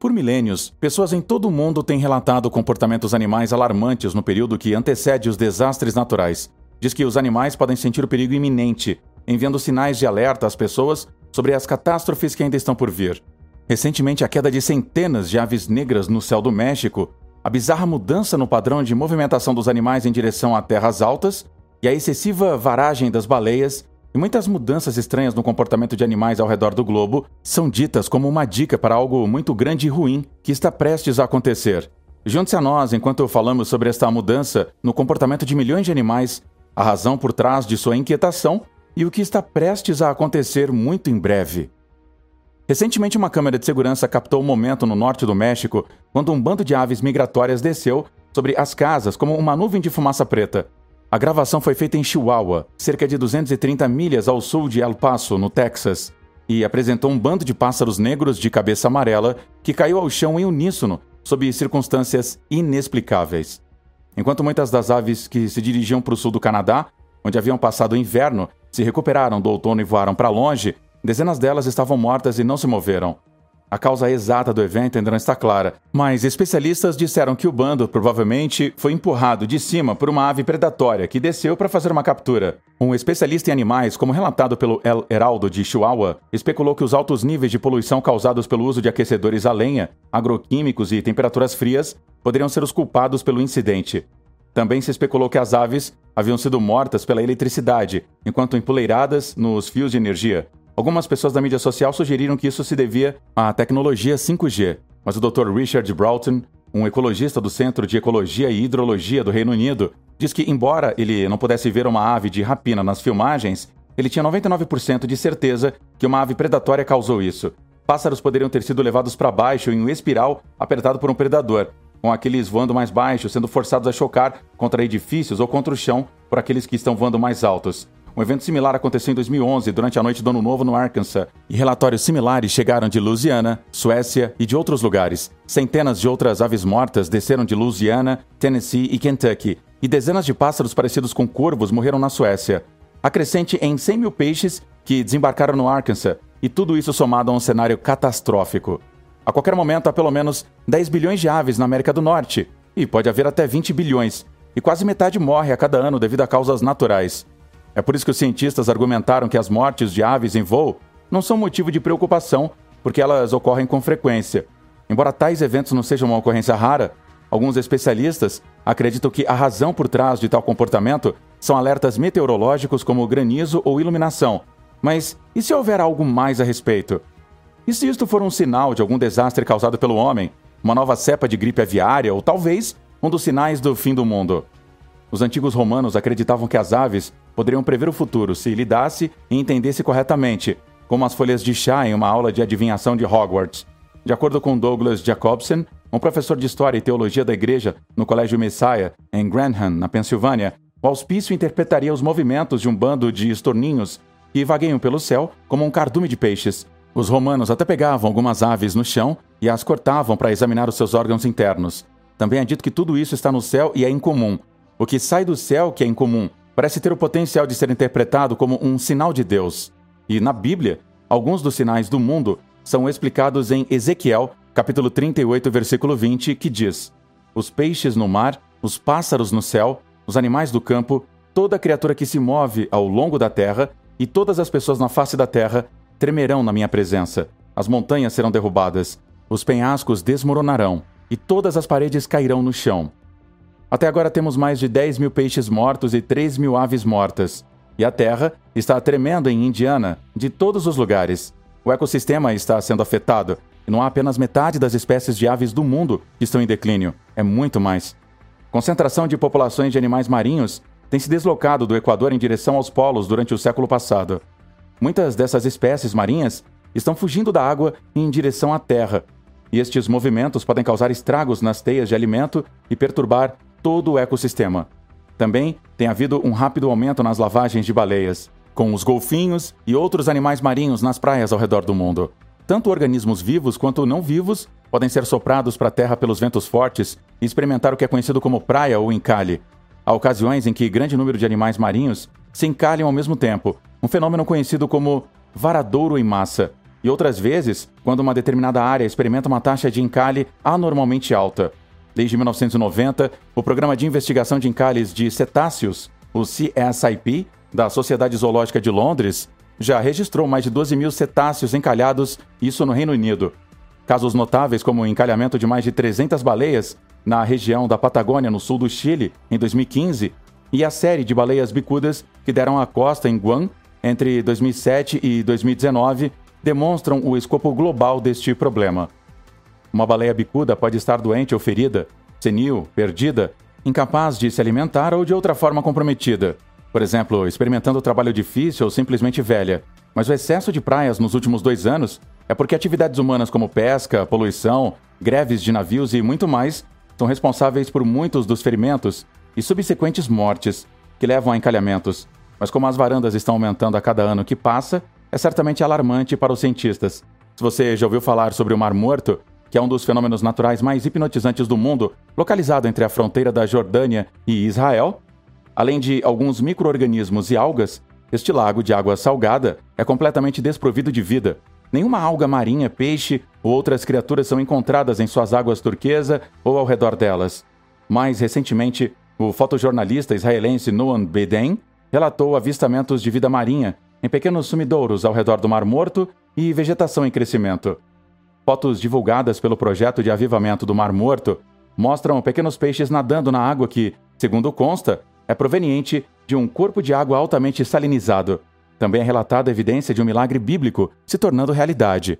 Por milênios, pessoas em todo o mundo têm relatado comportamentos animais alarmantes no período que antecede os desastres naturais. Diz que os animais podem sentir o perigo iminente, enviando sinais de alerta às pessoas sobre as catástrofes que ainda estão por vir. Recentemente, a queda de centenas de aves negras no céu do México, a bizarra mudança no padrão de movimentação dos animais em direção a terras altas e a excessiva varagem das baleias e muitas mudanças estranhas no comportamento de animais ao redor do globo são ditas como uma dica para algo muito grande e ruim que está prestes a acontecer. Junte-se a nós enquanto falamos sobre esta mudança no comportamento de milhões de animais, a razão por trás de sua inquietação e o que está prestes a acontecer muito em breve. Recentemente, uma câmera de segurança captou o um momento no norte do México quando um bando de aves migratórias desceu sobre as casas como uma nuvem de fumaça preta. A gravação foi feita em Chihuahua, cerca de 230 milhas ao sul de El Paso, no Texas, e apresentou um bando de pássaros negros de cabeça amarela que caiu ao chão em uníssono, sob circunstâncias inexplicáveis. Enquanto muitas das aves que se dirigiam para o sul do Canadá, onde haviam passado o inverno, se recuperaram do outono e voaram para longe, dezenas delas estavam mortas e não se moveram. A causa exata do evento ainda não está clara, mas especialistas disseram que o bando provavelmente foi empurrado de cima por uma ave predatória que desceu para fazer uma captura. Um especialista em animais, como relatado pelo El Heraldo de Chihuahua, especulou que os altos níveis de poluição causados pelo uso de aquecedores a lenha, agroquímicos e temperaturas frias poderiam ser os culpados pelo incidente. Também se especulou que as aves haviam sido mortas pela eletricidade, enquanto empoleiradas nos fios de energia. Algumas pessoas da mídia social sugeriram que isso se devia à tecnologia 5G, mas o Dr. Richard Broughton, um ecologista do Centro de Ecologia e Hidrologia do Reino Unido, diz que, embora ele não pudesse ver uma ave de rapina nas filmagens, ele tinha 99% de certeza que uma ave predatória causou isso. Pássaros poderiam ter sido levados para baixo em um espiral apertado por um predador, com aqueles voando mais baixo sendo forçados a chocar contra edifícios ou contra o chão por aqueles que estão voando mais altos. Um evento similar aconteceu em 2011, durante a noite do Ano Novo no Arkansas, e relatórios similares chegaram de Louisiana, Suécia e de outros lugares. Centenas de outras aves mortas desceram de Louisiana, Tennessee e Kentucky, e dezenas de pássaros parecidos com corvos morreram na Suécia. Acrescente em 100 mil peixes que desembarcaram no Arkansas, e tudo isso somado a um cenário catastrófico. A qualquer momento há pelo menos 10 bilhões de aves na América do Norte, e pode haver até 20 bilhões, e quase metade morre a cada ano devido a causas naturais. É por isso que os cientistas argumentaram que as mortes de aves em voo não são motivo de preocupação, porque elas ocorrem com frequência. Embora tais eventos não sejam uma ocorrência rara, alguns especialistas acreditam que a razão por trás de tal comportamento são alertas meteorológicos como granizo ou iluminação. Mas e se houver algo mais a respeito? E se isto for um sinal de algum desastre causado pelo homem, uma nova cepa de gripe aviária ou talvez um dos sinais do fim do mundo? Os antigos romanos acreditavam que as aves poderiam prever o futuro se lidasse e entendesse corretamente, como as folhas de chá em uma aula de adivinhação de Hogwarts. De acordo com Douglas Jacobson, um professor de História e Teologia da Igreja no Colégio Messiah, em Granham, na Pensilvânia, o auspício interpretaria os movimentos de um bando de estorninhos que vagueiam pelo céu como um cardume de peixes. Os romanos até pegavam algumas aves no chão e as cortavam para examinar os seus órgãos internos. Também é dito que tudo isso está no céu e é incomum, o que sai do céu, que é incomum, parece ter o potencial de ser interpretado como um sinal de Deus. E na Bíblia, alguns dos sinais do mundo são explicados em Ezequiel, capítulo 38, versículo 20, que diz: Os peixes no mar, os pássaros no céu, os animais do campo, toda criatura que se move ao longo da terra e todas as pessoas na face da terra tremerão na minha presença. As montanhas serão derrubadas, os penhascos desmoronarão e todas as paredes cairão no chão. Até agora temos mais de 10 mil peixes mortos e 3 mil aves mortas. E a Terra está tremendo em Indiana, de todos os lugares. O ecossistema está sendo afetado e não há apenas metade das espécies de aves do mundo que estão em declínio, é muito mais. Concentração de populações de animais marinhos tem se deslocado do Equador em direção aos polos durante o século passado. Muitas dessas espécies marinhas estão fugindo da água em direção à terra, e estes movimentos podem causar estragos nas teias de alimento e perturbar todo o ecossistema. Também tem havido um rápido aumento nas lavagens de baleias, com os golfinhos e outros animais marinhos nas praias ao redor do mundo. Tanto organismos vivos quanto não vivos podem ser soprados para a terra pelos ventos fortes e experimentar o que é conhecido como praia ou encalhe. Há ocasiões em que grande número de animais marinhos se encalham ao mesmo tempo, um fenômeno conhecido como varadouro em massa. e outras vezes quando uma determinada área experimenta uma taxa de encalhe anormalmente alta. Desde 1990, o Programa de Investigação de Encalhes de Cetáceos, o CSIP, da Sociedade Zoológica de Londres, já registrou mais de 12 mil cetáceos encalhados, isso no Reino Unido. Casos notáveis como o encalhamento de mais de 300 baleias na região da Patagônia, no sul do Chile, em 2015, e a série de baleias bicudas que deram à costa em Guam entre 2007 e 2019 demonstram o escopo global deste problema. Uma baleia bicuda pode estar doente ou ferida, senil, perdida, incapaz de se alimentar ou de outra forma comprometida. Por exemplo, experimentando trabalho difícil ou simplesmente velha. Mas o excesso de praias nos últimos dois anos é porque atividades humanas como pesca, poluição, greves de navios e muito mais são responsáveis por muitos dos ferimentos e subsequentes mortes que levam a encalhamentos. Mas como as varandas estão aumentando a cada ano que passa, é certamente alarmante para os cientistas. Se você já ouviu falar sobre o Mar Morto, que é um dos fenômenos naturais mais hipnotizantes do mundo, localizado entre a fronteira da Jordânia e Israel, além de alguns micro-organismos e algas, este lago de água salgada é completamente desprovido de vida. Nenhuma alga marinha, peixe ou outras criaturas são encontradas em suas águas turquesa ou ao redor delas. Mais recentemente, o fotojornalista israelense Noam Beden relatou avistamentos de vida marinha em pequenos sumidouros ao redor do Mar Morto e vegetação em crescimento. Fotos divulgadas pelo projeto de avivamento do Mar Morto mostram pequenos peixes nadando na água que, segundo consta, é proveniente de um corpo de água altamente salinizado. Também é relatada a evidência de um milagre bíblico se tornando realidade.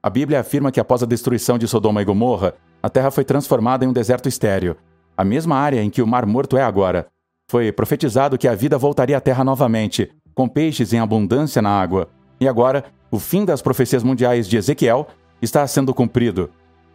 A Bíblia afirma que após a destruição de Sodoma e Gomorra, a terra foi transformada em um deserto estéreo, a mesma área em que o Mar Morto é agora. Foi profetizado que a vida voltaria à terra novamente, com peixes em abundância na água. E agora, o fim das profecias mundiais de Ezequiel está sendo cumprido.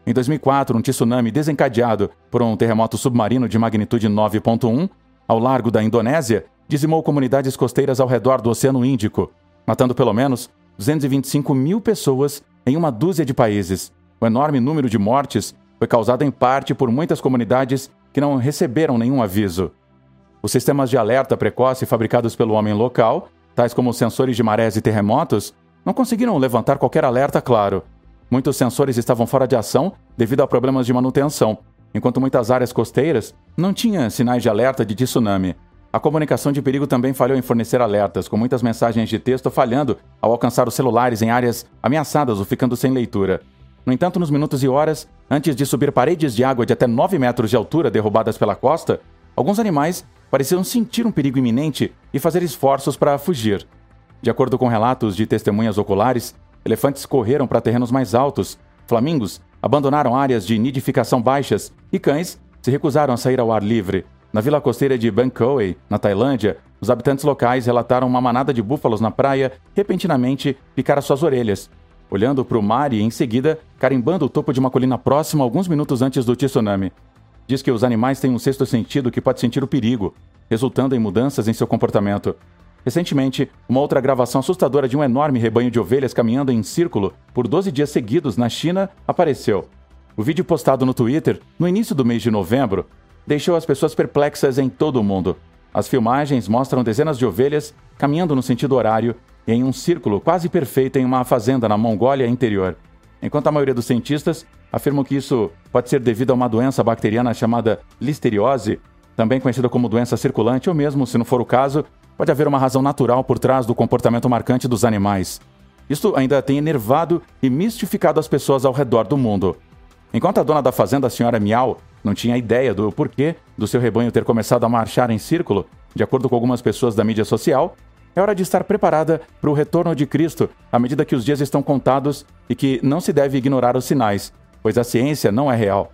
Em 2004, um tsunami desencadeado por um terremoto submarino de magnitude 9.1 ao largo da Indonésia dizimou comunidades costeiras ao redor do Oceano Índico, matando pelo menos 225 mil pessoas em uma dúzia de países. O enorme número de mortes foi causado em parte por muitas comunidades que não receberam nenhum aviso. Os sistemas de alerta precoce fabricados pelo homem local, tais como sensores de marés e terremotos, não conseguiram levantar qualquer alerta claro. Muitos sensores estavam fora de ação devido a problemas de manutenção, enquanto muitas áreas costeiras não tinham sinais de alerta de tsunami. A comunicação de perigo também falhou em fornecer alertas, com muitas mensagens de texto falhando ao alcançar os celulares em áreas ameaçadas ou ficando sem leitura. No entanto, nos minutos e horas, antes de subir paredes de água de até 9 metros de altura derrubadas pela costa, alguns animais pareciam sentir um perigo iminente e fazer esforços para fugir. De acordo com relatos de testemunhas oculares, elefantes correram para terrenos mais altos, flamingos abandonaram áreas de nidificação baixas e cães se recusaram a sair ao ar livre, na vila costeira de Bangkok, na Tailândia, os habitantes locais relataram uma manada de búfalos na praia repentinamente picar as suas orelhas, olhando para o mar e, em seguida, carimbando o topo de uma colina próxima alguns minutos antes do tsunami. Diz que os animais têm um sexto sentido que pode sentir o perigo, resultando em mudanças em seu comportamento. Recentemente, uma outra gravação assustadora de um enorme rebanho de ovelhas caminhando em círculo por 12 dias seguidos na China apareceu. O vídeo postado no Twitter, no início do mês de novembro, deixou as pessoas perplexas em todo o mundo. As filmagens mostram dezenas de ovelhas caminhando no sentido horário em um círculo quase perfeito em uma fazenda na Mongólia interior, enquanto a maioria dos cientistas afirmam que isso pode ser devido a uma doença bacteriana chamada listeriose, também conhecida como doença circulante, ou mesmo, se não for o caso, pode haver uma razão natural por trás do comportamento marcante dos animais. Isto ainda tem enervado e mistificado as pessoas ao redor do mundo. Enquanto a dona da fazenda, a senhora Miau, não tinha ideia do porquê do seu rebanho ter começado a marchar em círculo, de acordo com algumas pessoas da mídia social. É hora de estar preparada para o retorno de Cristo à medida que os dias estão contados e que não se deve ignorar os sinais, pois a ciência não é real.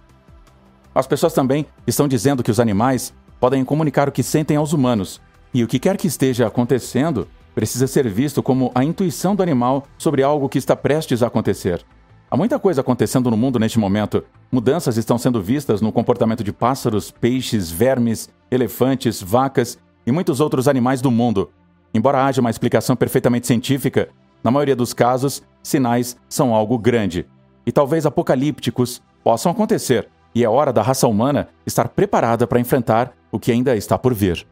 As pessoas também estão dizendo que os animais podem comunicar o que sentem aos humanos, e o que quer que esteja acontecendo precisa ser visto como a intuição do animal sobre algo que está prestes a acontecer. Há muita coisa acontecendo no mundo neste momento. Mudanças estão sendo vistas no comportamento de pássaros, peixes, vermes, elefantes, vacas e muitos outros animais do mundo. Embora haja uma explicação perfeitamente científica, na maioria dos casos, sinais são algo grande. E talvez apocalípticos possam acontecer, e é hora da raça humana estar preparada para enfrentar o que ainda está por vir.